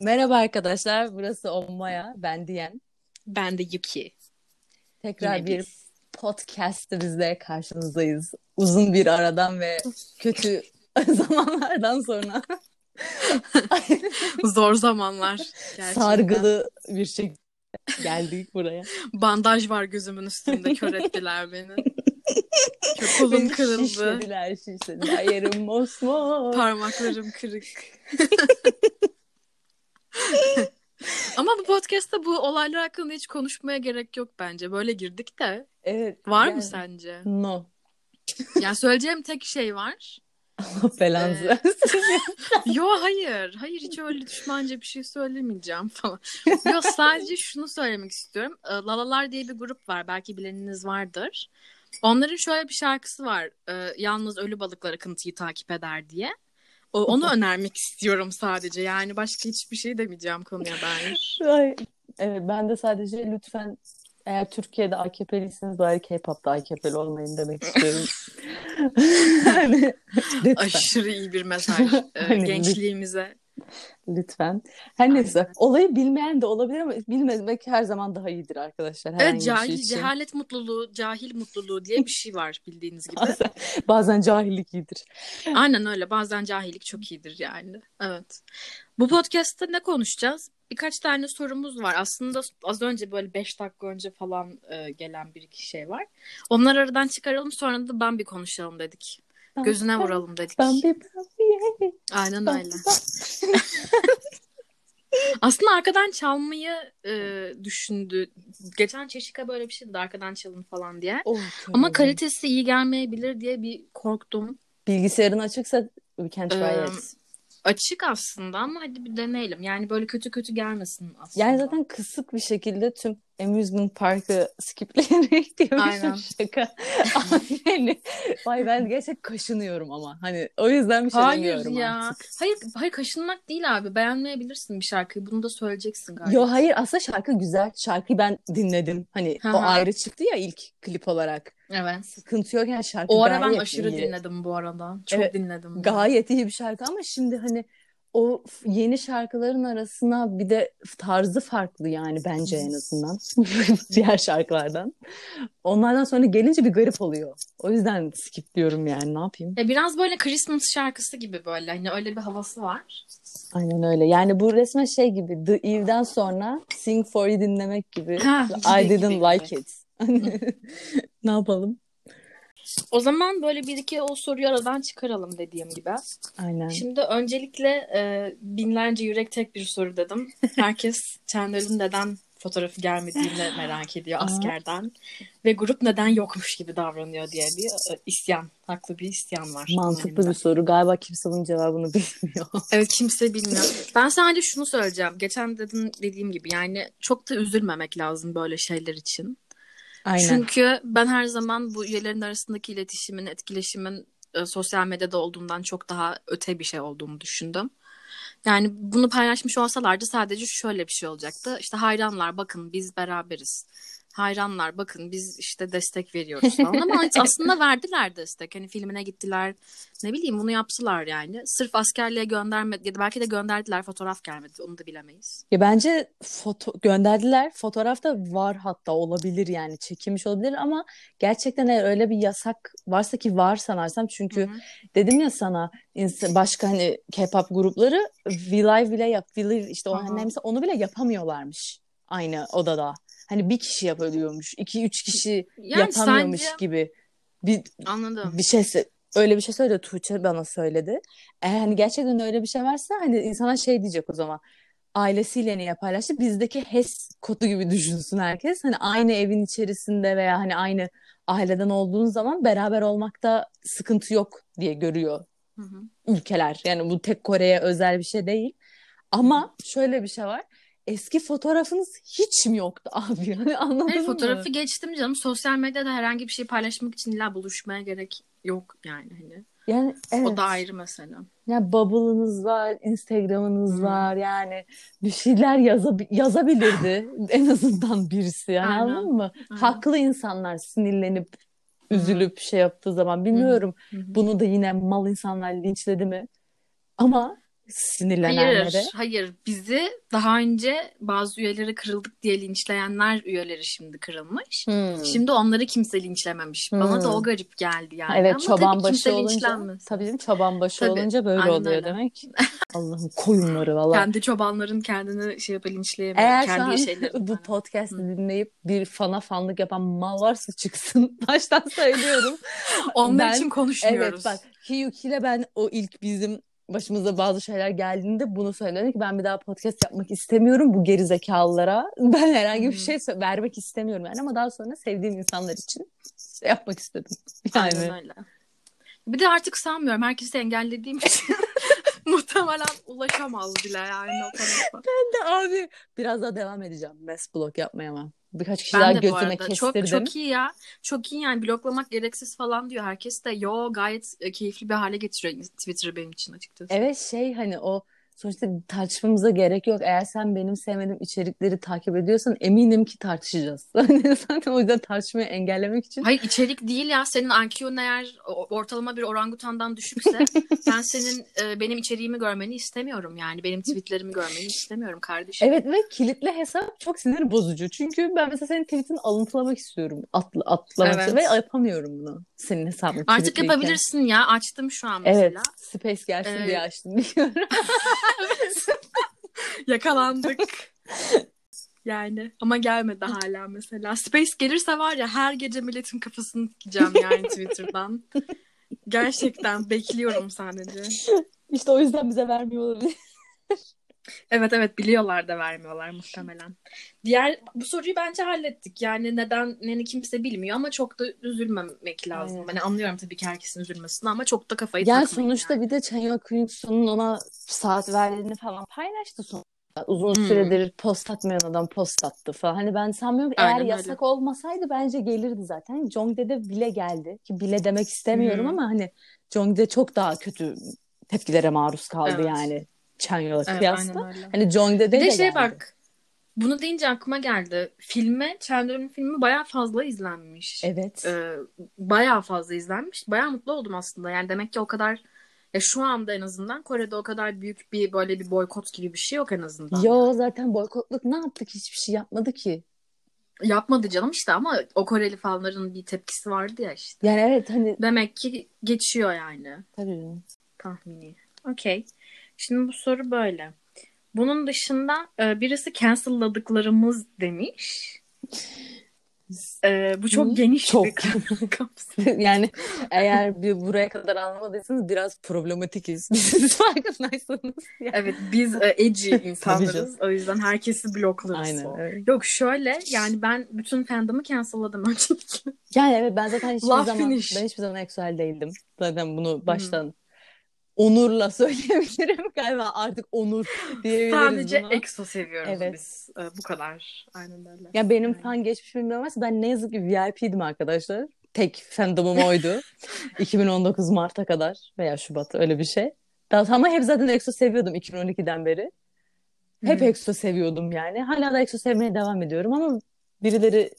Merhaba arkadaşlar, burası Ommaya, ben Diyen. Ben de Yuki. Tekrar Yine bir biz. podcast'imizle karşınızdayız. Uzun bir aradan ve kötü zamanlardan sonra. Zor zamanlar. Gerçekten. Sargılı bir şekilde geldik buraya. Bandaj var gözümün üstünde, kör ettiler beni. Kolum kırıldı. Şişlediler, şişlediler. Yerim mosmor. Parmaklarım kırık. Ama bu podcast'ta bu olaylar hakkında hiç konuşmaya gerek yok bence. Böyle girdik de. Evet. Var yani, mı sence? No. Yani söyleyeceğim tek şey var. Allah belanızı ee, Yo hayır. Hayır hiç öyle düşmanca bir şey söylemeyeceğim falan. Yo sadece şunu söylemek istiyorum. Ee, Lalalar diye bir grup var. Belki bileniniz vardır. Onların şöyle bir şarkısı var. Ee, Yalnız ölü balıklar akıntıyı takip eder diye. O, onu önermek istiyorum sadece. Yani başka hiçbir şey demeyeceğim konuya dair. evet ben de sadece lütfen eğer Türkiye'de AKP'liyseniz bari K-pop'ta AKP'li olmayın demek istiyorum. hani, Aşırı iyi bir mesaj e, hani, gençliğimize. Lütfen. Her neyse. Olayı bilmeyen de olabilir ama bilmemek her zaman daha iyidir arkadaşlar. Evet cahil, şey cehalet mutluluğu, cahil mutluluğu diye bir şey var bildiğiniz gibi. bazen, bazen cahillik iyidir. Aynen öyle. Bazen cahillik çok iyidir yani. Evet. Bu podcast'ta ne konuşacağız? Birkaç tane sorumuz var. Aslında az önce böyle 5 dakika önce falan e, gelen bir iki şey var. Onları aradan çıkaralım sonra da ben bir konuşalım dedik. Gözüne vuralım dedik. Bambi Bambi. Aynen öyle. Aslında arkadan çalmayı e, düşündü. Geçen Çeşika böyle bir şeydi arkadan çalın falan diye. Oh, Ama kalitesi iyi gelmeyebilir diye bir korktum. Bilgisayarın açıksa we can try ee, it. Açık aslında ama hadi bir deneyelim. Yani böyle kötü kötü gelmesin aslında. Yani zaten kısık bir şekilde tüm amusement parkı skipleyerek diyormuşum Aynen. şaka. yani, vay ben gerçekten kaşınıyorum ama. Hani o yüzden bir şey hayır demiyorum ya. artık. Hayır, hayır kaşınmak değil abi. Beğenmeyebilirsin bir şarkıyı. Bunu da söyleyeceksin galiba. Yo hayır aslında şarkı güzel. Şarkıyı ben dinledim. Hani o ayrı çıktı ya ilk klip olarak. Evet. Sıkıntı yok yani şarkı O ara ben aşırı iyi. dinledim bu arada. Çok evet, dinledim. Gayet iyi bir şarkı ama şimdi hani o yeni şarkıların arasına bir de tarzı farklı yani bence en azından diğer şarkılardan. Onlardan sonra gelince bir garip oluyor. O yüzden skip diyorum yani ne yapayım. Ya biraz böyle Christmas şarkısı gibi böyle hani öyle bir havası var. Aynen öyle. Yani bu resmen şey gibi The Eve'den sonra Sing For You dinlemek gibi. Ha, I didn't gibi, like gibi. it. ne yapalım? O zaman böyle bir iki o soruyu aradan çıkaralım dediğim gibi. Aynen. Şimdi öncelikle e, binlerce yürek tek bir soru dedim. Herkes Chandler'ın neden fotoğrafı gelmediğini merak ediyor askerden. Ve grup neden yokmuş gibi davranıyor diye bir e, isyan. Haklı bir isyan var. Mantıklı bir soru. Galiba kimse bunun cevabını bilmiyor. evet kimse bilmiyor. Ben sadece şunu söyleyeceğim. Geçen dedim, dediğim gibi yani çok da üzülmemek lazım böyle şeyler için. Aynen. Çünkü ben her zaman bu üyelerin arasındaki iletişimin, etkileşimin e, sosyal medyada olduğundan çok daha öte bir şey olduğunu düşündüm. Yani bunu paylaşmış olsalardı sadece şöyle bir şey olacaktı. İşte hayranlar bakın biz beraberiz hayranlar bakın biz işte destek veriyoruz falan ama aslında verdiler destek. Hani filmine gittiler ne bileyim bunu yaptılar yani. Sırf askerliğe göndermedi ya da belki de gönderdiler fotoğraf gelmedi onu da bilemeyiz. Ya bence foto gönderdiler fotoğraf da var hatta olabilir yani çekilmiş olabilir ama gerçekten eğer öyle bir yasak varsa ki var sanarsam çünkü Hı-hı. dedim ya sana başka hani K-pop grupları V-Live bile yap V-Live işte o hani neyse onu bile yapamıyorlarmış aynı odada hani bir kişi yapabiliyormuş. iki üç kişi yani yapamıyormuş sence... gibi. Bir, Anladım. Bir şey öyle bir şey söyledi Tuğçe bana söyledi. Eğer hani gerçekten öyle bir şey varsa hani insana şey diyecek o zaman. Ailesiyle niye paylaştı? Bizdeki HES kodu gibi düşünsün herkes. Hani aynı evin içerisinde veya hani aynı aileden olduğun zaman beraber olmakta sıkıntı yok diye görüyor hı hı. ülkeler. Yani bu tek Kore'ye özel bir şey değil. Ama şöyle bir şey var eski fotoğrafınız hiç mi yoktu abi? Yani anladın Hayır, mı? Fotoğrafı geçtim canım. Sosyal medyada herhangi bir şey paylaşmak için illa buluşmaya gerek yok yani hani. Yani evet. O da ayrı mesela. Yani Bubble'ınız var, Instagram'ınız hmm. var yani bir şeyler yazab- yazabilirdi en azından birisi yani Aynen. anladın mı? Aynen. Haklı insanlar sinirlenip üzülüp şey yaptığı zaman bilmiyorum. Hı-hı. Bunu da yine mal insanlar linçledi mi? Ama sinirlenenlere. Hayır, hayır. Bizi daha önce bazı üyeleri kırıldık diye linçleyenler üyeleri şimdi kırılmış. Hmm. Şimdi onları kimse linçlememiş. Hmm. Bana da o garip geldi yani. Evet, Ama çoban başı olunca. Tabii mi? Çoban başı tabii, olunca böyle oluyor öyle. demek. Allah'ım koyunları valla. Kendi çobanların kendini şey yapıp linçleyemiyor. Eğer Kendi şu an bu podcast'i dinleyip bir fana fanlık yapan mal varsa çıksın. Baştan söylüyorum. Onlar ben, için konuşmuyoruz. Evet bak Hiyuki ile ben o ilk bizim başımıza bazı şeyler geldiğinde bunu söyledim ki ben bir daha podcast yapmak istemiyorum bu geri zekalılara. Ben herhangi bir şey vermek istemiyorum yani ama daha sonra sevdiğim insanlar için şey yapmak istedim. Yani. Aynen öyle. Bir de artık sanmıyorum. Herkesi engellediğim için muhtemelen ulaşamaz bile yani o. Ben de abi biraz daha devam edeceğim. Best blog yapmaya ama. Birkaç kişi ben daha götüme kestirdim. Çok, çok iyi ya. Çok iyi yani bloklamak gereksiz falan diyor. Herkes de yo gayet e, keyifli bir hale getiriyor Twitter'ı benim için açıkçası. Evet şey hani o sonuçta tartışmamıza gerek yok. Eğer sen benim sevmediğim içerikleri takip ediyorsan eminim ki tartışacağız. Zaten o yüzden tartışmayı engellemek için. Hayır içerik değil ya. Senin IQ'un eğer ortalama bir orangutandan düşükse ben senin e, benim içeriğimi görmeni istemiyorum yani. Benim tweetlerimi görmeni istemiyorum kardeşim. Evet ve kilitli hesap çok sinir bozucu. Çünkü ben mesela senin tweetini alıntılamak istiyorum. Atla, atlamak evet. ve yapamıyorum bunu. Senin hesabın Artık yapabilirsin ya. Açtım şu an mesela. Evet. Space gelsin evet. diye açtım biliyorum. Yakalandık. Yani ama gelmedi hala mesela. Space gelirse var ya her gece milletin kafasını dikeceğim yani Twitter'dan. Gerçekten bekliyorum sadece. İşte o yüzden bize vermiyor olabilir. Evet evet biliyorlar da vermiyorlar muhtemelen. Diğer bu soruyu bence hallettik. Yani neden neni kimse bilmiyor ama çok da üzülmemek lazım. Aynen. Hani anlıyorum tabii ki herkesin üzülmesini ama çok da kafayı yani sonuçta yani. bir de Chanyeol Kuyuksu'nun ona saat verdiğini falan paylaştı sonra. Uzun hmm. süredir post atmayan adam post attı falan. Hani ben sanmıyorum ki eğer yasak öyle. olmasaydı bence gelirdi zaten. Jong'de bile geldi. Ki bile demek istemiyorum hmm. ama hani Jong'de çok daha kötü tepkilere maruz kaldı evet. yani. Chanyeol'a evet, kıyasla. Hani Jong'de de, bir de şey geldi. bak. Bunu deyince aklıma geldi. Filme, Chandler'ın filmi bayağı fazla izlenmiş. Evet. Ee, bayağı fazla izlenmiş. Bayağı mutlu oldum aslında. Yani demek ki o kadar ya şu anda en azından Kore'de o kadar büyük bir böyle bir boykot gibi bir şey yok en azından. Yo zaten boykotluk ne yaptık? Hiçbir şey yapmadı ki. Yapmadı canım işte ama o Koreli fanların bir tepkisi vardı ya işte. Yani evet hani. Demek ki geçiyor yani. Tabii. Tahmini. Okey. Şimdi bu soru böyle. Bunun dışında e, birisi cancel'ladıklarımız demiş. Ee, bu çok geniş çok. bir kapsam. yani eğer bir buraya kadar anlamadıysanız biraz problematikiz. Siz farkındaysanız. Yani. Evet biz e, edgy insanlarız. o yüzden herkesi bloklarız. Aynen, evet. Yok şöyle yani ben bütün fandom'ı cancel'ladım öncelikle. Yani evet ben zaten hiçbir zaman finish. ben hiçbir zaman Exoel değildim. Zaten bunu baştan hmm onurla söyleyebilirim galiba artık onur diyebiliriz Sadece buna. EXO seviyoruz evet. biz. Ee, bu kadar. Aynen öyle. Ya benim yani. fan geçmişim bilmemezse ben ne yazık ki VIP'dim arkadaşlar. Tek fandomum oydu. 2019 Mart'a kadar veya Şubat öyle bir şey. Daha ama hep zaten EXO seviyordum 2012'den beri. Hep hmm. EXO seviyordum yani. Hala da EXO sevmeye devam ediyorum ama birileri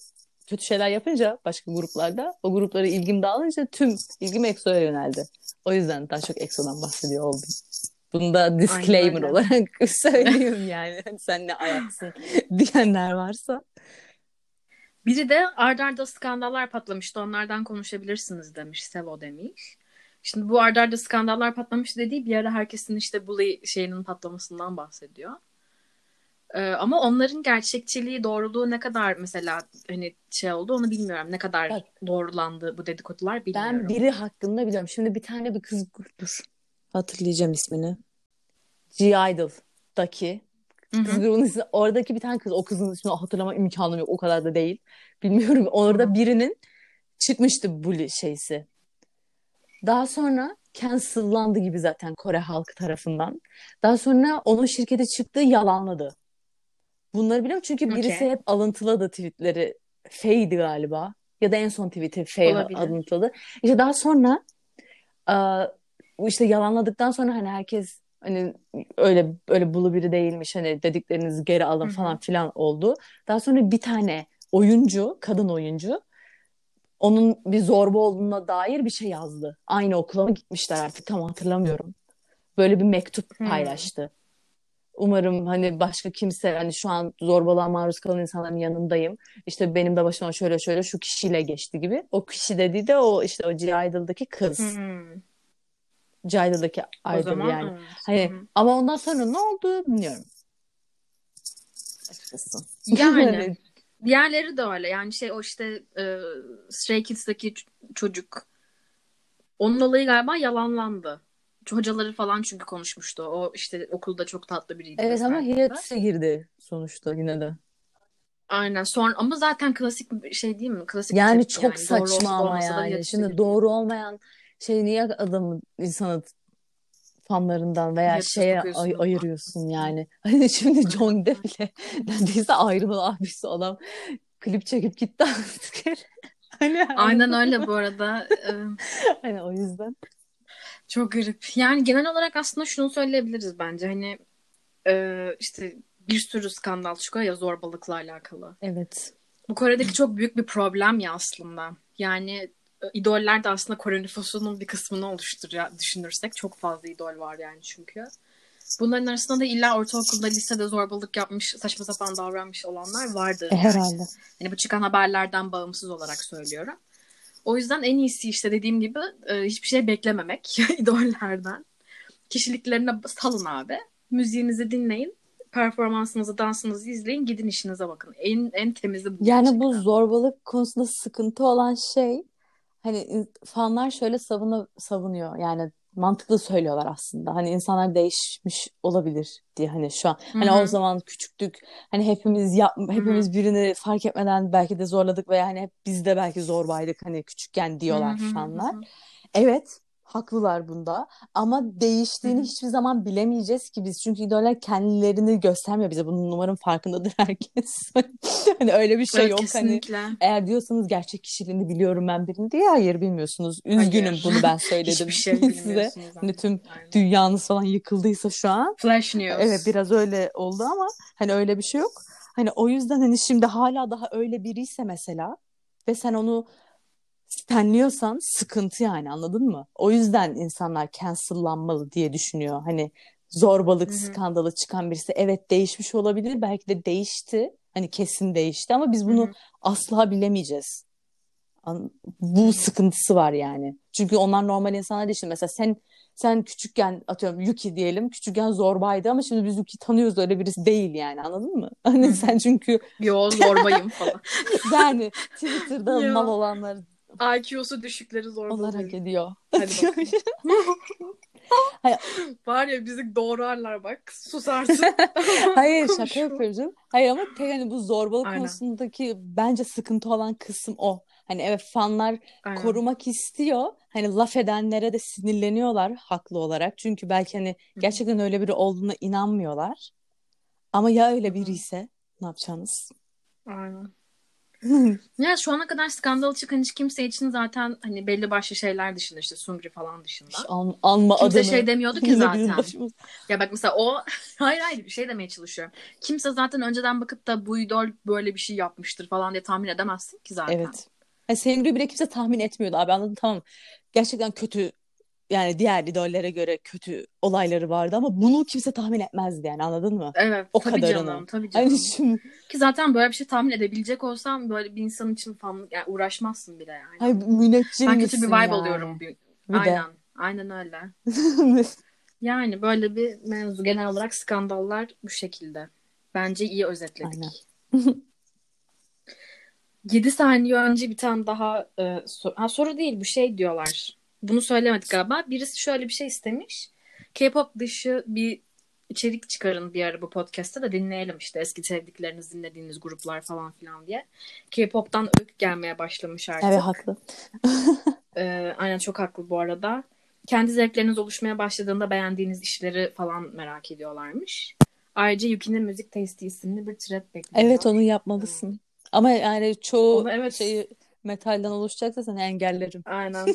kötü şeyler yapınca başka gruplarda o gruplara ilgim dağılınca tüm ilgim EXO'ya yöneldi. O yüzden daha çok EXO'dan bahsediyor oldum. Bunu da disclaimer Aynen. olarak söyleyeyim yani. Hani sen ne ayaksın diyenler varsa. Biri de ardarda arda skandallar patlamıştı. Onlardan konuşabilirsiniz demiş. Sevo demiş. Şimdi bu ardarda arda skandallar patlamış dediği bir ara herkesin işte bully şeyinin patlamasından bahsediyor. Ee, ama onların gerçekçiliği, doğruluğu ne kadar mesela hani şey oldu onu bilmiyorum. Ne kadar Bak, doğrulandı bu dedikodular bilmiyorum. Ben biri hakkında biliyorum. Şimdi bir tane bir kız dur. Hatırlayacağım ismini. G-Idol'daki kız grubunun ismi. Oradaki bir tane kız. O kızın ismini hatırlama imkanım yok. O kadar da değil. Bilmiyorum. Orada Hı-hı. birinin çıkmıştı bully şeysi. Daha sonra cancellandı gibi zaten Kore halkı tarafından. Daha sonra onun şirkete çıktığı yalanladı. Bunları biliyorum çünkü birisi okay. hep alıntıladı tweetleri. Faye'di galiba. Ya da en son tweet'i Faye alıntıladı. İşte daha sonra işte yalanladıktan sonra hani herkes hani öyle öyle bulu biri değilmiş hani dediklerinizi geri alın falan filan oldu. Daha sonra bir tane oyuncu, kadın oyuncu onun bir zorba olduğuna dair bir şey yazdı. Aynı okula mı gitmişler artık tam hatırlamıyorum. böyle bir mektup paylaştı. Hmm. Umarım hani başka kimse hani şu an zorbalığa maruz kalan insanların yanındayım. İşte benim de başıma şöyle şöyle şu kişiyle geçti gibi. O kişi dediği de o işte o G Idol'daki kız. Hmm. G Idol'daki idol zaman, yani. Evet. Hani hmm. ama ondan sonra ne oldu bilmiyorum. Açıkçası. Yani diğerleri de öyle. Yani şey o işte e, Stray Kids'teki çocuk onun olayı galiba yalanlandı. Hocaları falan çünkü konuşmuştu. O işte okulda çok tatlı biriydi. Evet ama hepsi girdi sonuçta yine de. Aynen. Sonra ama zaten klasik bir şey değil mi? Klasik yani tip, çok yani. saçma ama yani. Şimdi doğru olmayan şey niye adamı insanı fanlarından veya Hepsi şeye ay- ayırıyorsun yani. Hani şimdi John de bile neredeyse ayrılan abisi adam klip çekip gitti artık. hani Aynen öyle bu arada. hani o yüzden. Çok garip. Yani genel olarak aslında şunu söyleyebiliriz bence. Hani e, işte bir sürü skandal çıkıyor ya zorbalıkla alakalı. Evet. Bu Kore'deki çok büyük bir problem ya aslında. Yani idoller de aslında Kore nüfusunun bir kısmını oluşturuyor düşünürsek. Çok fazla idol var yani çünkü. Bunların arasında da illa ortaokulda, lisede zorbalık yapmış, saçma sapan davranmış olanlar vardı. E, herhalde. Yani bu çıkan haberlerden bağımsız olarak söylüyorum. O yüzden en iyisi işte dediğim gibi e, hiçbir şey beklememek idollerden. Kişiliklerine salın abi. Müziğinizi dinleyin. Performansınızı, dansınızı izleyin. Gidin işinize bakın. En en temizi bu. Yani gerçekten. bu zorbalık konusunda sıkıntı olan şey hani fanlar şöyle savunu, savunuyor. Yani mantıklı söylüyorlar aslında. Hani insanlar değişmiş olabilir diye hani şu an. Hani Hı-hı. o zaman küçüktük. Hani hepimiz yap hepimiz Hı-hı. birini fark etmeden belki de zorladık veya hani hep biz de belki zorbaydık hani küçükken diyorlar Hı-hı. fanlar. Evet haklılar bunda. Ama değiştiğini Hı. hiçbir zaman bilemeyeceğiz ki biz. Çünkü idoller kendilerini göstermiyor bize. Bunun numaranın farkındadır herkes. hani öyle bir şey evet, yok. Hani kesinlikle. Hani eğer diyorsanız gerçek kişiliğini biliyorum ben birini diye hayır bilmiyorsunuz. Üzgünüm hayır. bunu ben söyledim şey size. Hani tüm Aynen. dünyanız falan yıkıldıysa şu an. Flash news. Evet biraz öyle oldu ama hani öyle bir şey yok. Hani o yüzden hani şimdi hala daha öyle biriyse mesela ve sen onu stenliyorsan sıkıntı yani anladın mı? O yüzden insanlar cancellanmalı diye düşünüyor. Hani zorbalık Hı-hı. skandalı çıkan birisi evet değişmiş olabilir belki de değişti. Hani kesin değişti ama biz bunu Hı-hı. asla bilemeyeceğiz. Bu sıkıntısı var yani. Çünkü onlar normal insanlar değil. Mesela sen sen küçükken atıyorum Yuki diyelim küçükken zorbaydı ama şimdi biz Yuki tanıyoruz öyle birisi değil yani anladın mı? Hani sen çünkü Yo zorbayım falan. yani Twitter'da mal olanlar IQ'su düşükleri zor Onlar hak ediyor. Hadi Var ya bizi doğrarlar bak. Susarsın. Hayır şaka yapıyorum Hayır ama tek hani bu zorbalık Aynen. konusundaki bence sıkıntı olan kısım o. Hani evet fanlar Aynen. korumak istiyor. Hani laf edenlere de sinirleniyorlar haklı olarak. Çünkü belki hani gerçekten öyle biri olduğuna inanmıyorlar. Ama ya öyle biri ise ne yapacaksınız? Aynen. ya şu ana kadar skandal çıkan hiç kimse için zaten hani belli başlı şeyler dışında işte Sungri falan dışında. An, anma kimse adını. şey demiyordu ki zaten. ya bak mesela o hayır hayır bir şey demeye çalışıyorum. Kimse zaten önceden bakıp da bu idol böyle bir şey yapmıştır falan diye tahmin edemezsin ki zaten. Evet. Yani Sungri bile kimse tahmin etmiyordu abi anladın tamam. Gerçekten kötü yani diğer idollere göre kötü olayları vardı ama bunu kimse tahmin etmezdi yani anladın mı? Evet. O tabii kadarını. Canım, tabii canım. Hani şimdi... Ki zaten böyle bir şey tahmin edebilecek olsam böyle bir insan için falan yani uğraşmazsın bile yani. Hayır müneccim Ben kötü bir vibe yani. alıyorum. Bir... bir aynen. De. Aynen öyle. yani böyle bir mevzu. Genel olarak skandallar bu şekilde. Bence iyi özetledik. Aynen. 7 saniye önce bir tane daha e, sor- ha, soru değil bu şey diyorlar bunu söylemedik galiba. Birisi şöyle bir şey istemiş. K-pop dışı bir içerik çıkarın bir ara bu podcast'ta da dinleyelim işte eski sevdikleriniz dinlediğiniz gruplar falan filan diye. K-pop'tan öykü gelmeye başlamış artık. Evet haklı. ee, aynen çok haklı bu arada. Kendi zevkleriniz oluşmaya başladığında beğendiğiniz işleri falan merak ediyorlarmış. Ayrıca Yuki'nin Müzik Tasty isimli bir thread bekliyor. Evet onu yapmalısın. Hmm. Ama yani çoğu onu, evet. şeyi metalden oluşacaksa seni engellerim. Aynen.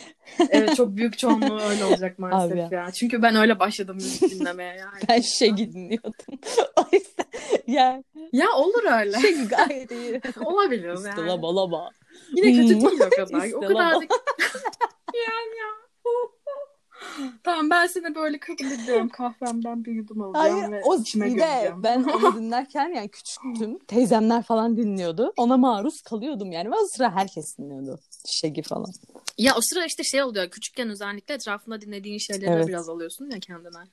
evet çok büyük çoğunluğu öyle olacak maalesef Abi ya. ya. Çünkü ben öyle başladım müzik dinlemeye yani. ben şey dinliyordum. o yüzden yani. Ya olur öyle. Şey gayet iyi. Olabilir yani. İstilaba laba. Yine kötü değil o kadar. o kadar da... yani ya. Tamam ben seni böyle kabul ediyorum. Kahvemden bir yudum alacağım Hayır, ve o içime de ben onu dinlerken yani küçüktüm. Teyzemler falan dinliyordu. Ona maruz kalıyordum yani. Ve o sıra herkes dinliyordu. Şegi falan. Ya o sıra işte şey oluyor. Küçükken özellikle etrafında dinlediğin şeyleri evet. biraz alıyorsun ya kendine.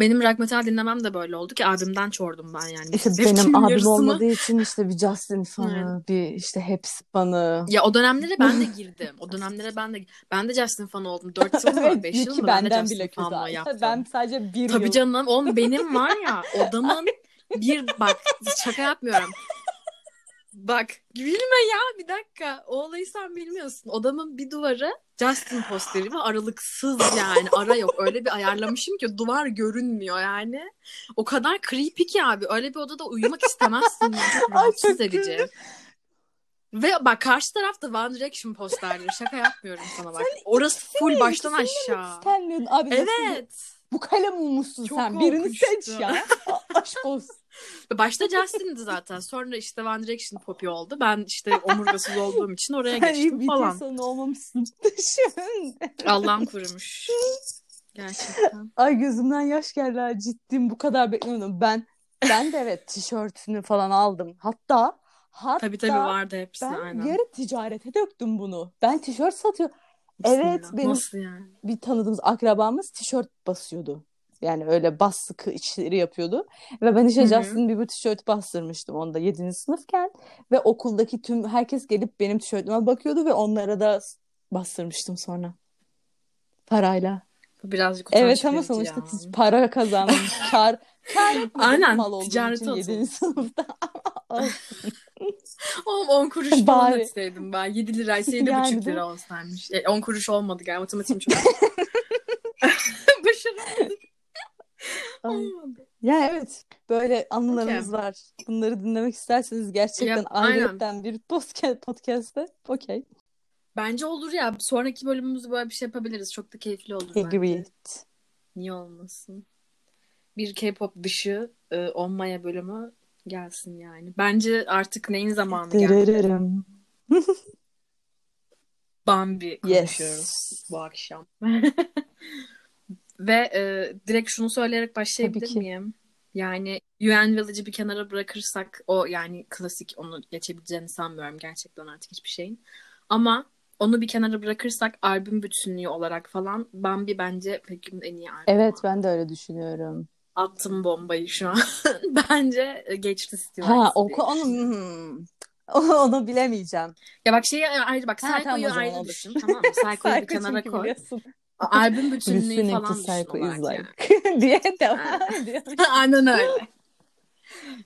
Benim rock metal dinlemem de böyle oldu ki abimden çordum ben yani. İşte benim abim yarısını. olmadığı için işte bir Justin fanı, evet. bir işte Hepsi fanı. Ya o dönemlere ben de girdim. O dönemlere ben de ben de Justin fanı oldum. 4 yıl mı 5 yıl mı ben de Justin bile yaptım. Ben sadece bir Tabii yıl. canım. Oğlum benim var ya odamın bir bak şaka yapmıyorum. Bak gülme ya bir dakika. O olayı sen bilmiyorsun. Odamın bir duvarı Justin posteri ve aralıksız yani ara yok. Öyle bir ayarlamışım ki duvar görünmüyor yani. O kadar creepy ki abi. Öyle bir odada uyumak istemezsin. Yani. Rahatsız edici. Ve bak karşı tarafta One Direction posterleri. Şaka yapmıyorum sana bak. Sen Orası full baştan aşağı. Abi evet. Bu kalem musun sen? Birini seç ya. Aşk olsun. Başta Justin'di zaten. Sonra işte One Direction Poppy oldu. Ben işte omurgasız olduğum için oraya geçtim falan. Sen olmamışsın. Allah'ım kurumuş. Gerçekten. Ay gözümden yaş geldi. Ciddiyim bu kadar beklemiyordum. Ben ben de evet tişörtünü falan aldım. Hatta hatta tabii tabii vardı hepsi ben aynen. yarı ticarete döktüm bunu. Ben tişört satıyorum. Evet benim Nasıl yani? bir tanıdığımız akrabamız tişört basıyordu. Yani öyle bas sıkı içleri yapıyordu. Ve ben işte Justin Bieber tişört bastırmıştım onda 7. sınıfken. Ve okuldaki tüm herkes gelip benim tişörtüme bakıyordu ve onlara da bastırmıştım sonra. Parayla. Birazcık Evet ama sonuçta ya. para kazandım. kar, kar Aynen. Mal ticaret için 7. sınıfta. Oğlum 10 kuruş falan Bari. etseydim ben. 7 liraysa 7,5 yani lira olsaymış. E, 10 kuruş olmadı galiba. Matematiğim çok Başaramadık. Ya evet böyle anılarımız okay. var. Bunları dinlemek isterseniz gerçekten yep, ayrıyetten bir podcast podcast'te okey. Bence olur ya. Sonraki bölümümüzü böyle bir şey yapabiliriz. Çok da keyifli olur Agreed. bence. Niye olmasın? Bir K-pop dışı e, On Maya bölümü gelsin yani. Bence artık neyin zamanı geldi? Bambi konuşuyoruz yes. bu akşam. Ve e, direkt şunu söyleyerek başlayabilir miyim? Yani UN Village'ı bir kenara bırakırsak o yani klasik onu geçebileceğini sanmıyorum gerçekten artık hiçbir şeyin. Ama onu bir kenara bırakırsak albüm bütünlüğü olarak falan Bambi bence Pekim'in en iyi albümü. Evet ben de öyle düşünüyorum. Attım bombayı şu an. bence geçti Steve Ha oku onu hmm. onu bilemeyeceğim. Ya bak şeyi ayrı bak ha, Psycho'yu tamam, ayrı düşün tamam mı? Psycho'yu bir kenara koy. Biliyorsun. Albüm bütünlüğü falan düşün like. yani. diye devam ediyor. Aynen öyle.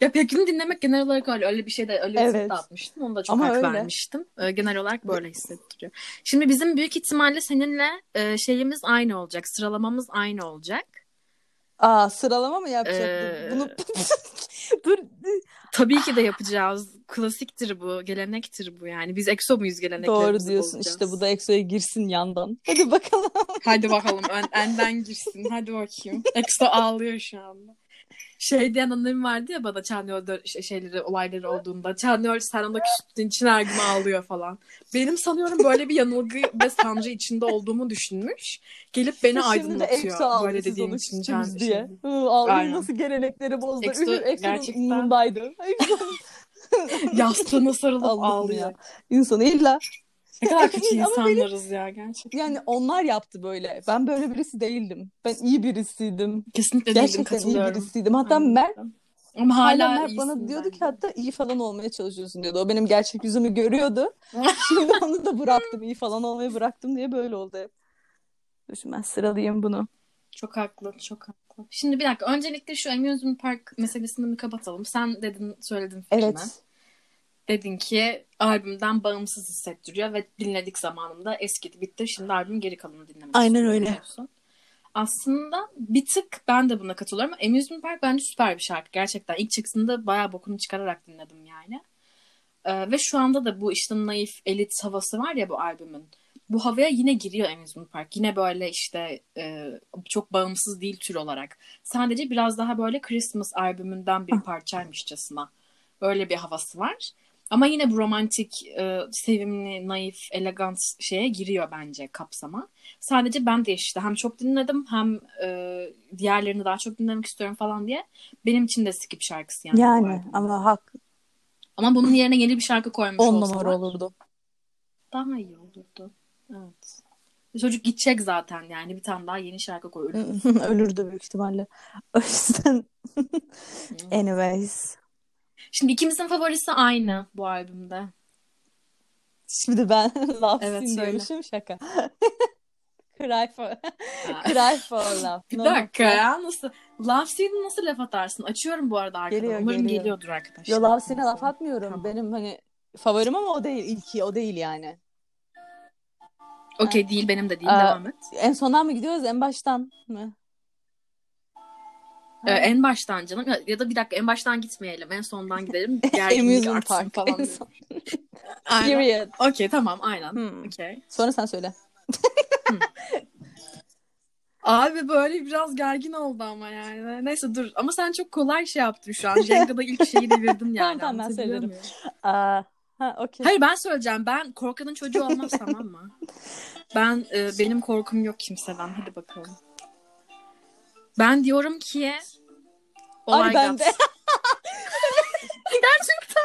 Ya Pekim'i dinlemek genel olarak öyle. Öyle bir şey de öyle evet. bir atmıştım. Onu da çok Ama hak öyle. vermiştim. Ee, genel olarak böyle hissettiriyor. Şimdi bizim büyük ihtimalle seninle e, şeyimiz aynı olacak. Sıralamamız aynı olacak. Aa sıralama mı yapacaktık? Ee... Bunu dur. Tabii ki de yapacağız. Klasiktir bu, gelenektir bu yani. Biz EXO muyuz geleneklerimizi Doğru diyorsun. Bozacağız. İşte bu da EXO'ya girsin yandan. Hadi bakalım. Hadi bakalım. En, enden girsin. Hadi bakayım. EXO ağlıyor şu anda şey diyen annem vardı ya bana Çanyol şeyleri olayları olduğunda. Çanyol sen ona küstüğün için her gün ağlıyor falan. Benim sanıyorum böyle bir yanılgı ve sancı içinde olduğumu düşünmüş. Gelip beni Şimdi aydınlatıyor. Böyle dediğim için can diye. Hı, ağlayın nasıl gelenekleri bozdu. Exo, gerçekten. umurundaydı. Yastığına sarılıp ağlıyor. Ya. İnsanı illa ne kadar kötü insanlarız benim, ya gerçekten. Yani onlar yaptı böyle. Ben böyle birisi değildim. Ben iyi birisiydim. Kesinlikle Gerçekten değildim, iyi birisiydim. Hatta Aynen. Mert ama hala, hala Mert bana diyordu ki hatta iyi falan olmaya çalışıyorsun diyordu. O benim gerçek yüzümü görüyordu. Şimdi onu da bıraktım. iyi falan olmayı bıraktım diye böyle oldu hep. Düşün ben sıralayayım bunu. Çok haklı, çok haklı. Şimdi bir dakika. Öncelikle şu Amusement Park meselesini bir kapatalım. Sen dedin, söyledin fikrimi. Evet dedin ki albümden bağımsız hissettiriyor ve dinledik zamanında eskidi bitti şimdi albüm geri kalanını dinlemek Aynen öyle. Diyorsun. Aslında bir tık ben de buna katılıyorum. Amusement Park bence süper bir şarkı. Gerçekten ilk çıktığında bayağı bokunu çıkararak dinledim yani. Ee, ve şu anda da bu işte naif elit havası var ya bu albümün. Bu havaya yine giriyor Amusement Park. Yine böyle işte e, çok bağımsız değil tür olarak. Sadece biraz daha böyle Christmas albümünden bir parçaymışçasına. Öyle bir havası var. Ama yine bu romantik, e, sevimli, naif, elegant şeye giriyor bence kapsama. Sadece ben de işte hem çok dinledim hem e, diğerlerini daha çok dinlemek istiyorum falan diye. Benim için de skip şarkısı yani. Yani ama hak. Ama bunun yerine yeni bir şarkı koymuş On olsalar. numara olurdu. Daha iyi olurdu. Evet. Çocuk gidecek zaten yani bir tane daha yeni şarkı koy. Ölür. Ölürdü büyük ihtimalle. O yüzden anyways. Şimdi ikimizin favorisi aynı bu albümde. Şimdi ben love Evet, diyormuşum şaka. Cry for, Cry for love. Bir dakika ya nasıl? Love Scene'i nasıl laf atarsın? Açıyorum bu arada arkadan. Geliyor, Umarım geliyor. geliyordur arkadaşlar. Yo love scene'e laf atmıyorum. Tamam. Benim hani favorim ama o değil. İlki o değil yani. Okey değil benim de değil. Aa, Devam et. En sondan mı gidiyoruz en baştan mı? Ee, en baştan canım. Ya, ya da bir dakika en baştan gitmeyelim. En sondan gidelim. Gerginlik Amusement artsın Park. falan. En diye. son. Aynen. Period. Okey tamam aynen. Hmm. Okey. Sonra sen söyle. Abi böyle biraz gergin oldu ama yani. Neyse dur. Ama sen çok kolay şey yaptın şu an. Jenga'da ilk şeyi devirdin yani. Tamam, tamam, ben Anlatabiliyor söylerim. muyum? Aa, ha okey. Hayır ben söyleyeceğim. Ben korkanın çocuğu olmam tamam mı? Ben e, benim korkum yok kimseden. Hadi bakalım. Ben diyorum ki olay Ay ben gat. de. Gerçekten?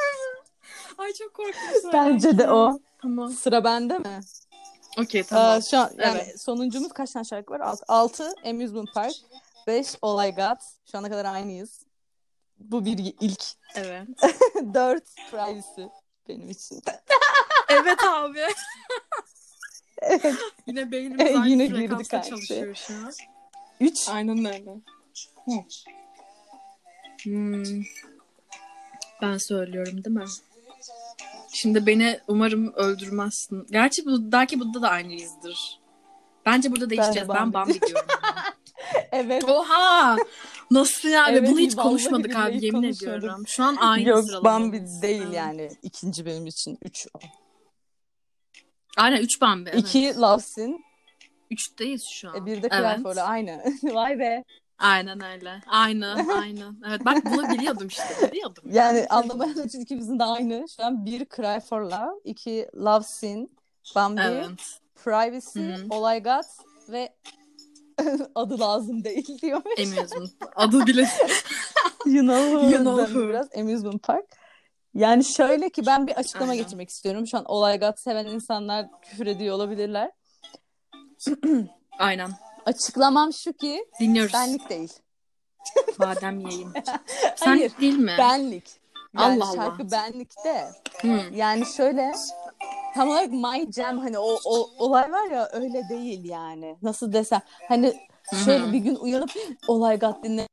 Ay çok korktum. Bence de o. Tamam. Sıra bende mi? Okey tamam. Aa, şu an yani Evet. sonuncumuz kaç tane şarkı var? 6. 6 Amusement Park. 5 All I Got. Şu ana kadar aynıyız. Bu bir ilk. Evet. 4 Privacy benim için. evet abi. Evet. Yine beynimiz aynı yine frekansta çalışıyor şu an. 3 Aynen öyle. Hmm. Ben söylüyorum değil mi? Şimdi beni umarım öldürmezsin. Gerçi bu, belki burada da aynıyızdır. Bence burada değişeceğiz. Ben Bambi. Bambi diyorum. Evet. Oha! Nasıl yani? Evet, Bunu hiç konuşmadık abi yemin konuşmadık. ediyorum. Şu an aynı Yok sıralamamız. Bambi değil Evet. yani. ikinci benim için. 3 Aynen 3 Bambi. Evet. 2 Love Sin. 3'teyiz şu an. E, bir de evet. Cry For'la aynı. Vay be. Aynen öyle. Aynı, aynı. Evet bak bunu biliyordum işte. Biliyordum. Yani anlamayan için ikimizin de aynı. Şu an bir Cry for Love, iki Love Sin, Bambi, Evet. Privacy, Hı. All I Got ve adı lazım değil diyormuş. Amusement. Adı bile. you know who. You know. Biraz Amusement Park. Yani şöyle ki ben bir açıklama Aynen. getirmek istiyorum. Şu an I Got seven insanlar küfür ediyor olabilirler. Aynen. Açıklamam şu ki Dinliyoruz. benlik değil. Badem yiyeyim. Sen Hayır, değil mi? Benlik. Yani Allah Allah. şarkı benlikte. Hı. Yani şöyle tam olarak my jam hani o, o olay var ya öyle değil yani. Nasıl desem hani şöyle Hı hı. bir gün uyanıp olay gat dinle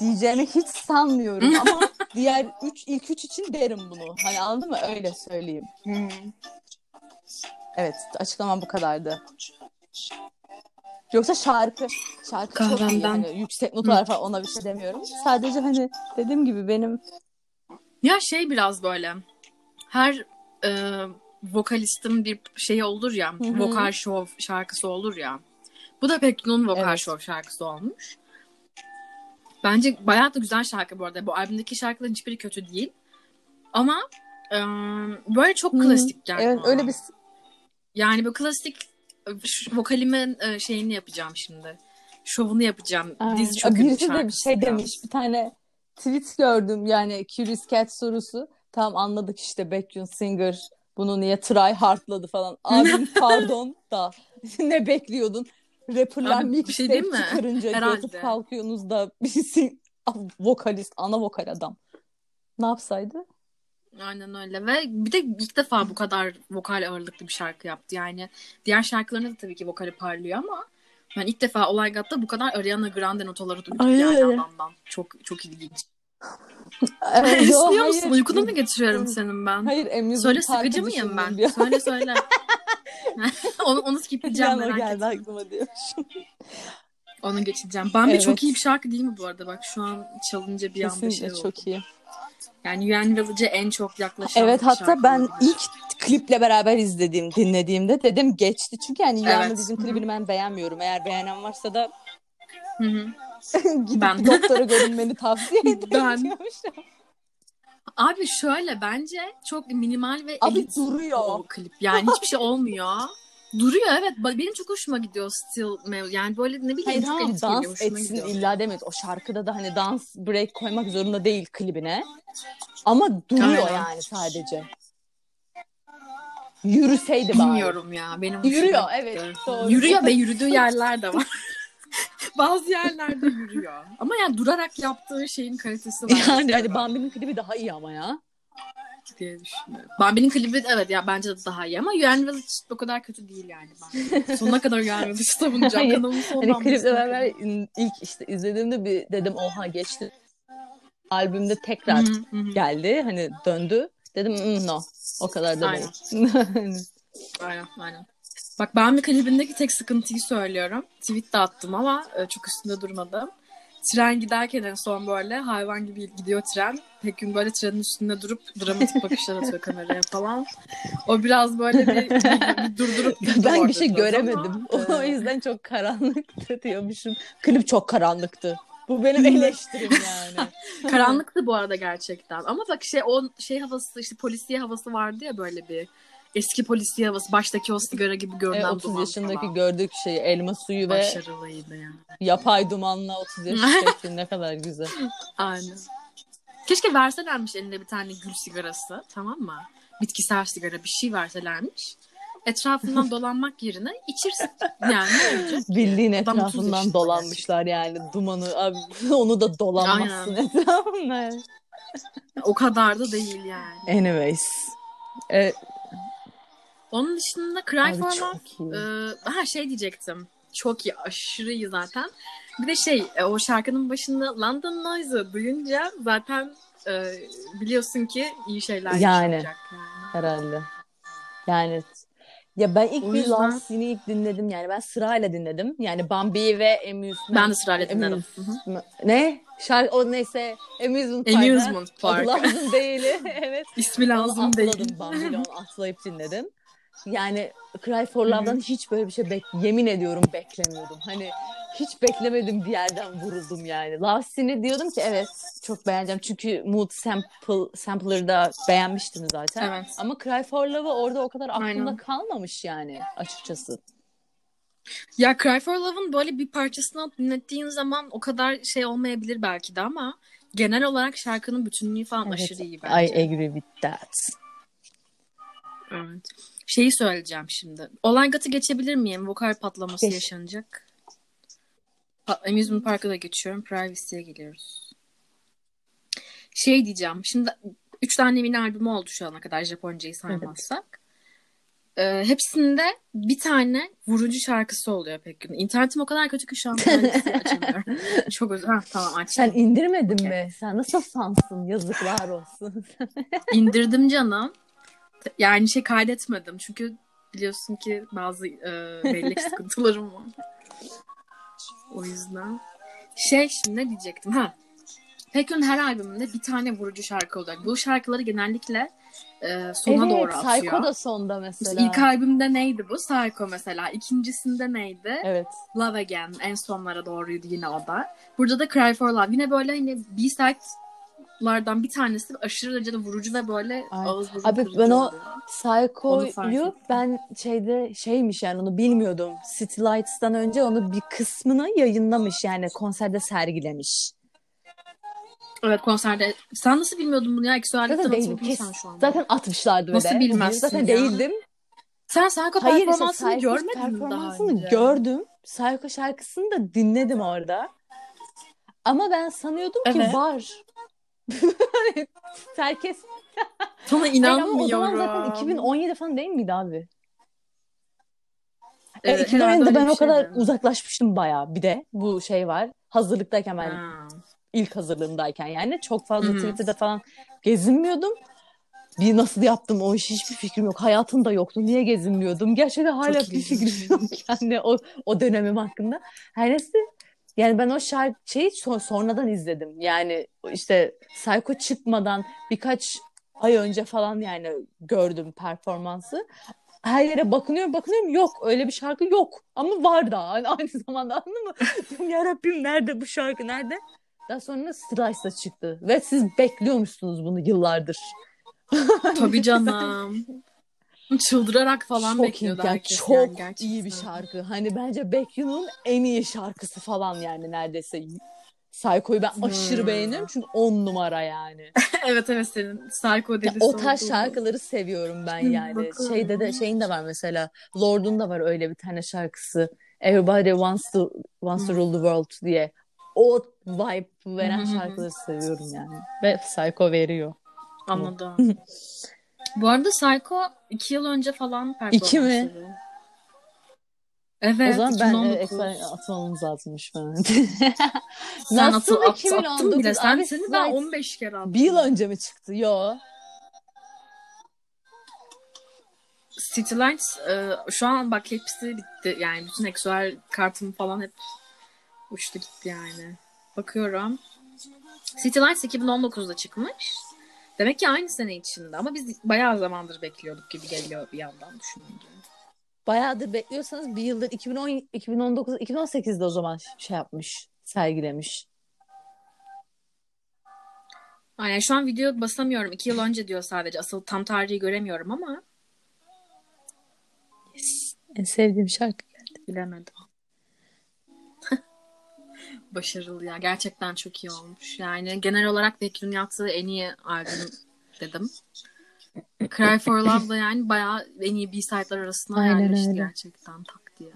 diyeceğini hiç sanmıyorum ama diğer üç ilk üç için derim bunu. Hani anladın mı? Öyle söyleyeyim. Hı. Evet açıklamam bu kadardı. Yoksa şarkı şarkı çok iyi. Hani yüksek notalar falan ona bir şey demiyorum. Sadece hani dediğim gibi benim Ya şey biraz böyle. Her e, vokalistin bir şeyi olur ya. Hı hı. Vokal şov şarkısı olur ya. Bu da Pektun'un vokal Evet. şov şarkısı olmuş. Bence bayağı da güzel şarkı bu arada. Bu albümdeki şarkıların hiçbiri kötü değil. Ama e, böyle çok klasik geldi evet bana. öyle bir Yani bu klasik şu vokalimin e, şeyini yapacağım şimdi. Şovunu yapacağım. Aynen. Dizi çok Birisi de bir şey demiş. Bir tane tweet gördüm yani Curious Cat sorusu. Tamam anladık işte Baekhyun Singer bunu niye try hardladı falan. Abim pardon da ne bekliyordun? Bir şey mixtape diyeyim mi? çıkarınca Herhalde. kalkıyorsunuz da birisi vokalist, ana vokal adam. Ne yapsaydı? Aynen öyle ve bir de ilk defa bu kadar vokal ağırlıklı bir şarkı yaptı. Yani diğer şarkılarında da tabii ki vokali parlıyor ama ben ilk defa Olay Gat'ta bu kadar Ariana Grande notaları duydum Aynen yani öyle. adamdan. Çok çok ilginç. Ee, musun? Uykunu mu getiriyorum senin ben? Hayır Amusement Söyle sıkıcı mıyım ben? bir an. Söyle söyle. onu, onu skipleyeceğim merak geldi etme. aklıma diyormuşum. Onu geçeceğim. Bambi Evet. çok iyi bir şarkı değil mi bu arada? Bak şu an çalınca bir Kesinlikle şey oldu. çok iyi. Yani Yuan Village'e en çok yaklaşan Evet hatta ben olabilir. ilk kliple beraber izlediğim, dinlediğimde dedim geçti. Çünkü yani Evet. yani bizim klibini ben beğenmiyorum. Eğer beğenen varsa da gidip Ben. doktora görünmeni tavsiye ederim Ben. Abi şöyle bence çok minimal ve Abi elit duruyor. o klip. Yani hiçbir şey olmuyor. Duruyor evet. Benim çok hoşuma gidiyor Still Yani böyle ne bileyim Hayır çok tamam elit geliyor. dans etsin gidiyor. illa demeyiz. O şarkıda da hani dans break koymak zorunda değil klibine. Ama duruyor Aynen. yani sadece. Yürüseydi bari. Bilmiyorum ya. Benim Yürüyor, evet, doğru. Yürüyor ve yürüdüğü yerler de var. Bazı yerlerde yürüyor. Ama yani durarak yaptığı şeyin kalitesi var. Yani hani Bambi'nin klibi daha iyi ama ya. Diye düşünüyorum. Bambi'nin klibi evet ya bence de daha iyi ama Yuan Village o kadar kötü değil yani ben. Sonuna kadar Yuan Village savunacağım. Hayır, Kanalın Hani kliple beraber ilk işte izlediğimde bir dedim oha geçti. Albümde tekrar geldi hani döndü. Dedim "Hmm, no o kadar da Aynen. değil. Aynen aynen. Bak ben bir klibindeki tek sıkıntıyı söylüyorum. Tweet de attım ama e, çok üstünde durmadım. Tren giderken en son böyle hayvan gibi gidiyor tren. Pekün böyle trenin üstünde durup dramatik bakışlar atıyor kameraya falan. O biraz böyle bir, bir, bir durdurup ben bir şey biraz ama, göremedim. o e, yüzden çok karanlıktı diyormuşum. Klip çok karanlıktı. Bu benim eleştirim yani. Karanlıktı bu arada gerçekten. Ama bak şey o şey havası işte polisiye havası vardı ya böyle bir eski polisiye havası. Baştaki o sigara gibi E, görünen 30 duman yaşındaki falan. gördük şeyi elma suyu ve yani. yapay dumanla 30 yaşındaki ne kadar güzel. Aynen. Keşke verselermiş eline bir tane gül sigarası tamam mı? Bitkisel sigara bir şey verselermiş. Etrafından dolanmak yerine içirsin. Yani? Bildiğin 30 etrafından dolanmışlar yani dumanı. Abi, onu da dolanmazsın etrafında. O kadar da değil yani. Anyways. E, Onun dışında Cry for Love. Ee, ha şey diyecektim. Çok iyi, aşırı iyi zaten. Bir de şey, e, o şarkının başında London Noise'ı duyunca zaten e, biliyorsun ki iyi şeyler Yani. yaşanacak yani. Herhalde. Yani ya ben ilk O bir yüzden- Scene'i ilk dinledim yani ben sırayla dinledim. Yani Bambi ve Amusement. Ben de sırayla dinledim. Amusement- Ne? Şarkı o neyse Amusement Park'ta. Amusement Park. Adı lazım değil. evet. İsmi lazım değil. atladım Bambi'yle onu atlayıp dinledim. Yani Cry for Love'dan hiç böyle bir şey bek yemin ediyorum beklemiyordum. Hani hiç beklemedim bir yerden vuruldum yani. Love Scene'i diyordum ki evet çok beğeneceğim. Çünkü Mood Sample, Sampler'ı da beğenmiştim zaten. Evet. Ama Cry for Love'ı orada o kadar aklımda Aynen. kalmamış yani açıkçası. Ya Cry for Love'ın böyle bir parçasını dinlettiğin zaman o kadar şey olmayabilir belki de ama genel olarak şarkının bütünlüğü falan Evet, aşırı iyi I bence. agree with that. Evet. Şeyi söyleyeceğim şimdi. Olay Gat'ı geçebilir miyim? Vokal patlaması Geç. yaşanacak. Pa- Amusement Park'a da geçiyorum. Privacy'ye geliyoruz. Şey diyeceğim. Şimdi üç tane mini albümü oldu şu ana kadar Japoncayı saymazsak. Ee, hepsinde bir tane vurucu şarkısı oluyor pek gün. İnternetim o kadar kötü ki şu an açamıyorum. Çok özür Ha, tamam açtım. Sen indirmedin mi? Sen nasıl sansın? Yazıklar olsun. İndirdim canım. Yani şey kaydetmedim. Çünkü biliyorsun ki bazı e, bellek sıkıntılarım var. O yüzden. Şey şimdi ne diyecektim? Ha. Pekun her albümünde bir tane vurucu şarkı olacak. Bu şarkıları genellikle e, sona evet, doğru atıyor. Psycho da sonda mesela. İlk albümde neydi bu? Psycho mesela. İkincisinde neydi? Evet. Love Again. En sonlara doğruydu yine o da. Burada da Cry for Love. Yine böyle hani B-side'lardan bir tanesi aşırı derecede vurucu ve böyle Ay. ağız burun Abi kırıcı ben o oluyor. Onu fark Psycho'yu ettim. ben şeyde şeymiş yani onu bilmiyordum. City Lights'tan önce onu bir kısmını yayınlamış yani konserde sergilemiş. Evet konserde. Sen nasıl bilmiyordun bunu ya? İkisi Zaten atıldın Kes, sen şu zaten atmışlardı Nasıl öyle. bilmezsin Zaten ya? değildim. Sen Psycho Hayır işte performansını Psycho görmedin mi daha performansını önce? gördüm. Psycho şarkısını da dinledim orada. Ama ben sanıyordum ki Evet. var. Herkes Sana Hayır ama o inanmıyorum. zaman zaten 2017 falan değil miydi abi? E, Evet, herhalde 2017'de öyle ben o kadar şeydi. uzaklaşmıştım bayağı. Bir de bu şey var. Hazırlıktayken ben Ha. ilk hazırlığımdayken yani çok fazla Hı hı. Twitter'da falan gezinmiyordum. Bir nasıl yaptım o işi hiçbir fikrim yok. Hayatımda yoktu. Niye gezinmiyordum? Gerçekten hala Çok bir ilginç. fikrim yok yani o, o dönemim hakkında. Her neyse yani ben o şarkı şeyi son- sonradan izledim. Yani işte Psycho çıkmadan birkaç ay önce falan yani gördüm performansı. Her yere bakınıyorum bakınıyorum yok öyle bir şarkı yok ama var da aynı zamanda anladın mı? Ya Rabbim nerede bu şarkı nerede? Daha sonra Slice'da çıktı. Ve siz bekliyormuşsunuz bunu yıllardır. Tabii canım. Çıldırarak falan çok bekliyordu iyi, herkes. Çok yani gerçekten. iyi bir şarkı. Hani bence Baekhyun'un en iyi şarkısı falan yani neredeyse. Psycho'yu ben aşırı Hmm. beğeniyorum çünkü on numara yani. evet evet senin Psycho delisi o tarz şarkıları seviyorum ben Hı, yani. bakalım. Şeyde de şeyin de var mesela. Lord'un da var öyle bir tane şarkısı. Everybody wants to wants to Hı. rule the world diye. O vibe veren hı. şarkıları seviyorum yani. Ve Psycho veriyor. Anladım. Bu arada Psycho iki yıl önce falan performans İki mi? Evet, o zaman ben e, 2019. ekran atmamız lazımmış falan. Sen Nasıl atı, at, 2019? attın bile. Sen Abi seni ben Slice 15 kere attım. Bir yıl önce mi çıktı? Yo. City Lights e, şu an bak hepsi bitti. Yani bütün Exuel kartım falan hep uçtu gitti yani. Bakıyorum. City Lights 2019'da çıkmış. Demek ki aynı sene içinde ama biz bayağı zamandır bekliyorduk gibi geliyor bir yandan düşününce. Bayağıdır bekliyorsanız bir yıldır 2010, 2019, 2018'de o zaman şey yapmış, sergilemiş. Aynen şu an video basamıyorum. İki yıl önce diyor sadece. Asıl tam tarihi göremiyorum ama Yes. En sevdiğim şarkı. bilemedim. Başarılı ya. Gerçekten çok iyi olmuş. Yani genel olarak Bekir'in yaptığı en iyi albüm dedim. Cry for Love da yani bayağı en iyi B-side'lar arasına Aynen yerleşti öyle. gerçekten tak diye.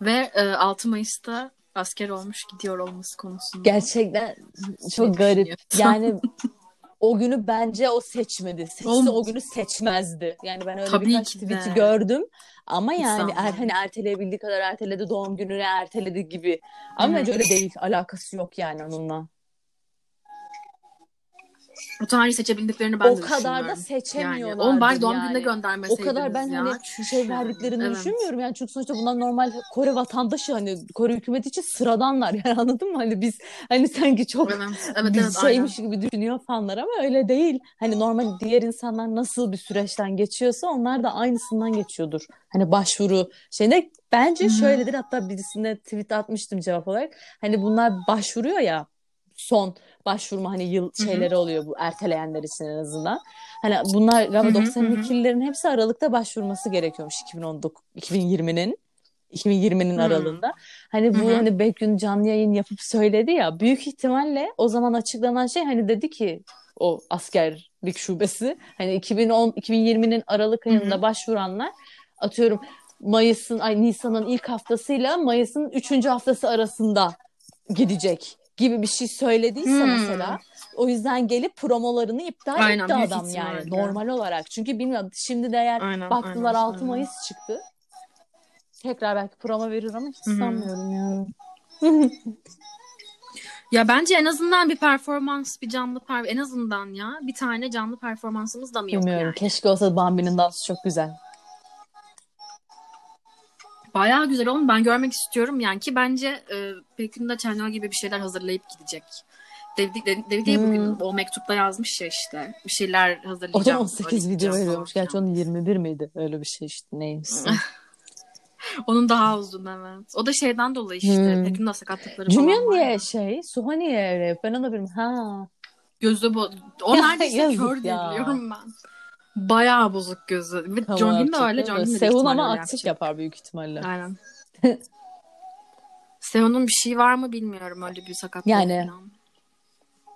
Ve e, 6 Mayıs'ta asker olmuş gidiyor olması konusunda. Gerçekten çok Şey garip. Yani o günü bence o seçmedi. Seçse o günü seçmezdi. Yani ben öyle Tabii birkaç tweet'i gördüm. Ama yani er, hani erteleyebildiği kadar erteledi. Doğum gününü erteledi gibi. Ama bence öyle değil. Alakası yok yani onunla. Bu tarihi seçebildiklerini ben o de kadar da seçemiyorlardır Yani. Oğlum bari doğum yani. gününe O göndermeseydiniz kadar ben ya. hani Çüş şey verdiklerini Evet. düşünmüyorum yani çünkü sonuçta bunlar normal Kore vatandaşı hani Kore hükümeti için sıradanlar yani anladın mı hani biz hani sanki çok Evet, evet, bir evet, şeymiş gibi düşünüyor fanlar ama öyle değil. Hani normal diğer insanlar nasıl bir süreçten geçiyorsa onlar da aynısından geçiyordur. Hani başvuru şeyinde bence Hı hı. şöyledir hatta birisine tweet atmıştım cevap olarak. Hani bunlar başvuruyor ya son başvurma hani yıl şeyleri oluyor bu erteleyenler için en azından. Hani bunlar galiba Hı hı, hı hı. 92'lilerin hepsi Aralık'ta başvurması gerekiyormuş 2019 2020'nin 2020'nin Hı. aralığında. Hani bu hani Bekün canlı yayın yapıp söyledi ya büyük ihtimalle o zaman açıklanan şey hani dedi ki o askerlik şubesi hani 2010 2020'nin Aralık ayında başvuranlar atıyorum Mayıs'ın ay Nisan'ın ilk haftasıyla Mayıs'ın üçüncü haftası arasında gidecek gibi bir şey söylediyse Hmm. mesela o yüzden gelip promolarını iptal Aynen, etti adam yani ihtimalle. normal olarak. Çünkü bilmiyorum şimdi de eğer Aynen, baktılar aynen, 6 aynen. Mayıs çıktı. Tekrar belki promo verir ama hiç sanmıyorum yani. Ya bence en azından bir performans, bir canlı per en azından ya bir tane canlı performansımız da mı yok Bilmiyorum. yani? Keşke olsa Bambi'nin dansı çok güzel. Bayağı güzel oğlum ben görmek istiyorum yani ki bence e, Pekin'de Channel gibi bir şeyler hazırlayıp gidecek. David, David, Hmm. bugün o mektupta yazmış ya işte bir şeyler O da hazırlayacağım. 18 öyle video veriyormuş. falan Gerçi onun 21 miydi? Öyle bir şey işte neymiş. Onun daha uzun evet. O da şeyden dolayı işte Hmm. Pekin'de sakatlıkları falan Junior var. niye şey? Suha niye rap? Ben onu bilmiyorum. Ha. Gözü bo O neredeyse kör diye biliyorum ben. Bayağı bozuk gözü. Ve Tamam, Jongin de yapacak öyle. de büyük Sehun ama aktif yapacak. yapar büyük ihtimalle. Aynen. Sehun'un bir şey var mı bilmiyorum öyle bir sakatlığı Yani, falan.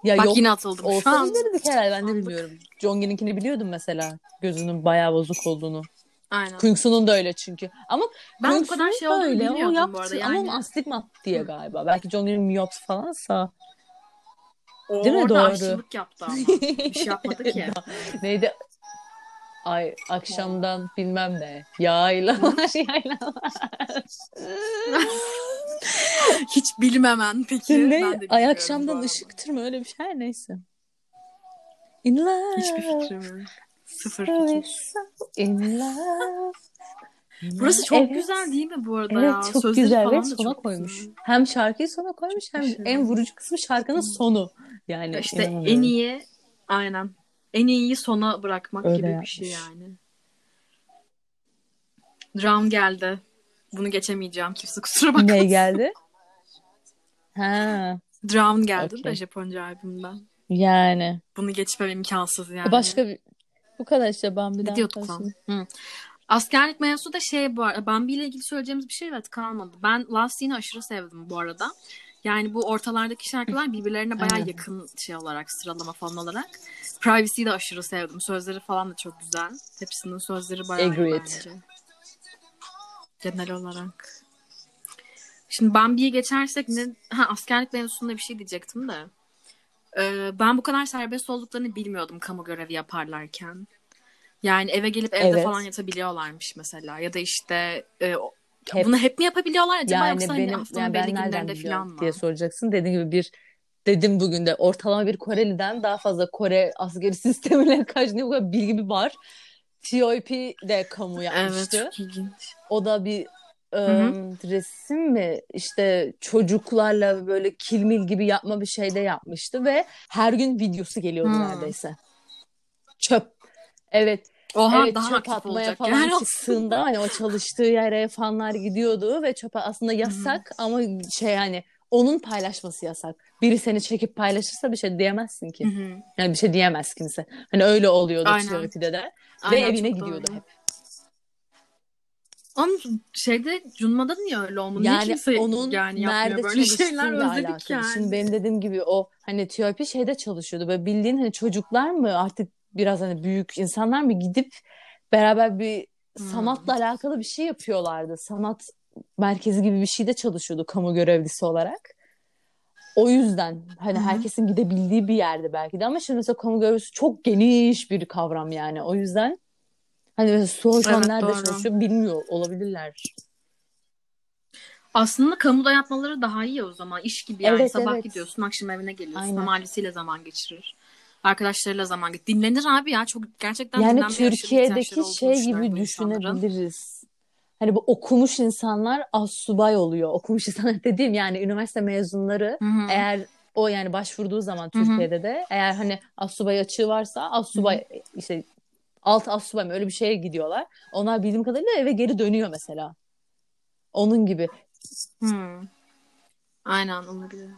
Ya Bak yok yine atıldım şu olsa an. verirdik herhalde ben de bilmiyorum. Jonghyun'inkini biliyordum mesela. Gözünün bayağı bozuk olduğunu. Aynen. Kungsu'nun da öyle çünkü. Ama Ben bu Kungsu'nun kadar şey olduğunu öyle, o bilmiyordum yaptı. bu arada. Ama Yani onun astigmat diye Hı. galiba. Belki Jonghyun'un miyop falansa. o Değil mi? orada Doğru. aşçılık yaptı ama. Bir şey yapmadı ki. Neydi? Ay akşamdan bilmem ne. Yaylalar yaylalar. Hiç bilmemen peki. ne? Ben de Ay akşamdan ışıktır mı? Öyle bir şey Her neyse. In love. Hiçbir fikrim yok. Sıfır fikir. In love. Burası çok Evet. güzel değil mi bu arada Evet ya? çok Sözleri güzel falan ve sona çok koymuş. güzel. Hem şarkıyı sona koymuş hem en vurucu kısmı şarkının sonu. Yani İşte en iyi aynen. En iyiyi sona bırakmak Öyle gibi bir yapmış. şey yani. Drum geldi. Bunu geçemeyeceğim. Kimse kusura bakmasın. Ne geldi? Ha. Drown geldi okay. de Japonca albümden. Yani. Bunu geçmem imkansız yani. Başka bir... Bu kadar işte Bambi'den. Ne diyorduk lan? Hı. Askerlik mevzusu da şey bu arada. Bambi ile ilgili söyleyeceğimiz bir şey evet kalmadı. Ben Last Scene'i aşırı sevdim bu arada. Yani bu ortalardaki şarkılar birbirlerine baya yakın şey olarak sıralama falan olarak. Privacy'yi de aşırı sevdim. Sözleri falan da çok güzel. Hepsinin sözleri bayağı iyi bence. Genel olarak. Şimdi Bambi'ye geçersek ne... Ha askerlik mevzusunda bir şey diyecektim de. Ee, ben bu kadar serbest olduklarını bilmiyordum kamu görevi yaparlarken. Yani eve gelip evde evet. falan yatabiliyorlarmış mesela. Ya da işte e, hep, bunu hep mi yapabiliyorlar acaba yani yoksa hani benim, hani haftanın yani belli günlerinde falan mı? diye soracaksın. Dediğim gibi bir dedim bugün de ortalama bir Koreli'den daha fazla Kore askeri sistemine karşı bu kadar bilgi var. TOP de kamu yapmıştı. Evet çok ilginç. O da bir ım, resim mi işte çocuklarla böyle kilmil gibi yapma bir şeyde yapmıştı ve her gün videosu geliyordu hmm. neredeyse. Çöp. Evet. Oha, evet daha çöp atmaya falan yani. çıktığında hani o çalıştığı yere fanlar gidiyordu ve çöpe aslında yasak hmm. ama şey yani onun paylaşması yasak. Biri seni çekip paylaşırsa bir şey diyemezsin ki. Hı Yani bir şey diyemez kimse. Hani öyle oluyordu TRT'de de. Aynen, ve evine gidiyordu doğru. hep. Ama şeyde Cunma'da niye öyle olmadı? Yani niye kimse onun yani yapmıyor böyle şeyler özledik yani. Şimdi benim dediğim gibi o hani TRP şeyde çalışıyordu. Böyle bildiğin hani çocuklar mı artık biraz hani büyük insanlar mı gidip beraber bir hmm. sanatla alakalı bir şey yapıyorlardı. Sanat merkezi gibi bir şeyde çalışıyordu kamu görevlisi olarak. O yüzden hani Hı-hı. herkesin gidebildiği bir yerde belki de ama şimdi mesela kamu görevlisi çok geniş bir kavram yani. O yüzden hani mesela su evet, nerede doğru. çalışıyor bilmiyor olabilirler. Aslında kamuda yapmaları daha iyi o zaman. iş gibi yani evet, sabah evet. gidiyorsun akşam evine geliyorsun. Aynen. Ailesiyle zaman geçirir. Arkadaşlarıyla zaman geçirir. Dinlenir abi ya çok gerçekten Yani Türkiye'deki şey gibi düşünebiliriz. Hani bu okumuş insanlar subay oluyor. Okumuş insanlar dediğim yani üniversite mezunları Hı-hı. eğer o yani başvurduğu zaman Türkiye'de Hı-hı. de eğer hani subay açığı varsa subay işte alt subay mı öyle bir şeye gidiyorlar. Onlar bildiğim kadarıyla eve geri dönüyor mesela. Onun gibi. Hmm. Aynen olabilir.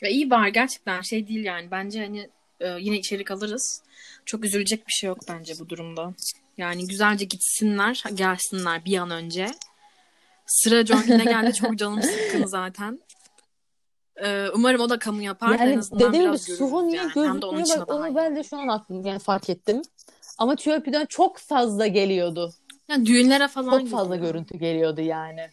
Ya iyi var gerçekten şey değil yani. Bence hani e, yine içerik alırız. Çok üzülecek bir şey yok bence bu durumda. Yani güzelce gitsinler, gelsinler bir an önce. Sıra John geldi. Çok canım sıkkın zaten. Ee, umarım o da kamu yapar. Yani en azından dediğim gibi Suho niye yani. gözükmüyor? Bak, onu ben de şu an aklım yani fark ettim. Ama TRP'den çok fazla geliyordu. Yani düğünlere falan Çok fazla geliyor. görüntü geliyordu yani.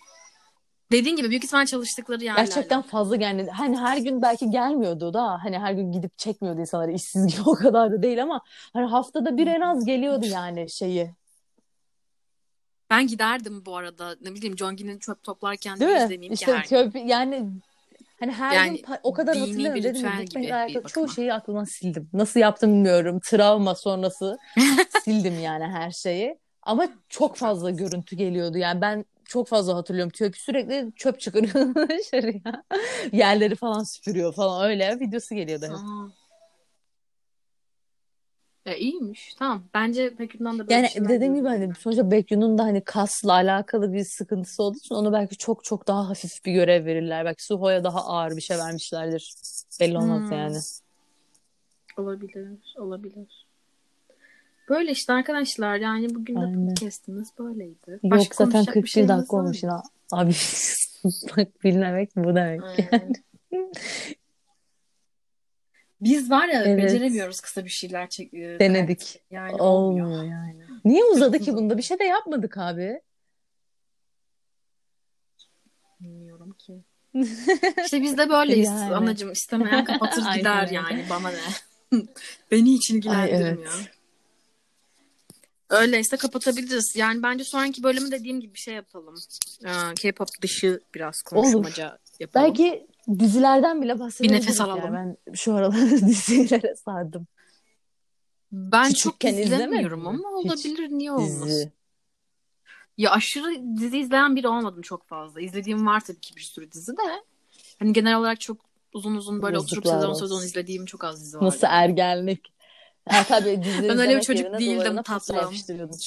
Dediğin gibi büyük ihtimal çalıştıkları yerler. Gerçekten fazla yani hani her gün belki gelmiyordu da hani her gün gidip çekmiyordu insanları işsiz gibi o kadar da değil ama hani haftada bir en az geliyordu yani şeyi. Ben giderdim bu arada. Ne bileyim Jongi'nin çöp toplarken Değil de izlemeyeyim işte ki her çöp, gün. Yani hani her yani, gün o kadar hatırlıyorum dedim gitmekle çoğu şeyi aklımdan sildim. Nasıl yaptım bilmiyorum. Travma sonrası sildim yani her şeyi. Ama çok fazla görüntü geliyordu. Yani ben çok fazla hatırlıyorum. Çöp sürekli çöp çıkarıyor dışarıya. Yerleri falan süpürüyor falan öyle videosu geliyordu hep. Ya iyiymiş. Tamam. Bence Baekhyun'dan da böyle Yani dediğim gibi hani sonuçta Baekhyun'un da hani kasla alakalı bir sıkıntısı olduğu için ona belki çok çok daha hafif bir görev verirler. Belki Suho'ya daha ağır bir şey vermişlerdir. Belli olmaz hmm. yani. Olabilir. Olabilir. Böyle işte arkadaşlar yani bugün de podcast'imiz böyleydi. Başka Yok zaten 41 şey dakika olmuş ya. Abi susmak bilmemek bu demek yani. Biz var ya evet. beceremiyoruz kısa bir şeyler çek e, Denedik. Yani olmuyor. olmuyor yani. Niye uzadı ki bunda? Bir şey de yapmadık abi. Bilmiyorum ki. İşte biz de böyleyiz yani. anacığım. istemeyen kapatır gider yani bana ne. Beni hiç ilgilendirmiyor. Ay, evet. Öyleyse kapatabiliriz. Yani bence sonraki bölümü dediğim gibi bir şey yapalım. Ee, K-pop dışı biraz konuşmaca Olur. yapalım. Belki dizilerden bile bahsedebiliriz. Bir nefes alalım. Yani. Ben şu aralar dizilere sardım. Ben Küçükken çok izlemiyorum ama olabilir. Hiç Niye? Dizi. Ya aşırı dizi izleyen biri olmadım çok fazla. İzlediğim var tabii ki bir sürü dizi de. Hani genel olarak çok uzun uzun böyle Yazıklar oturup sezon sezon izlediğim çok az dizi var. Nasıl ergenlik? Ha tabii dizi Ben öyle bir çocuk değildim tatlım.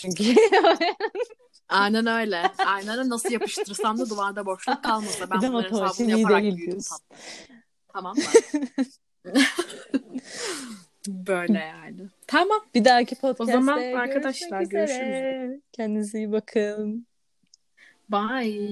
çünkü. Aynen öyle. Aynen öyle. Nasıl yapıştırsam da duvarda boşluk kalmasa. Ben bunların hesabını yaparak büyüdüm tatlım. Tamam mı? Böyle yani. Tamam. Bir dahaki podcast'te O zaman görüşmek arkadaşlar üzere. görüşürüz. Kendinize iyi bakın. Bye.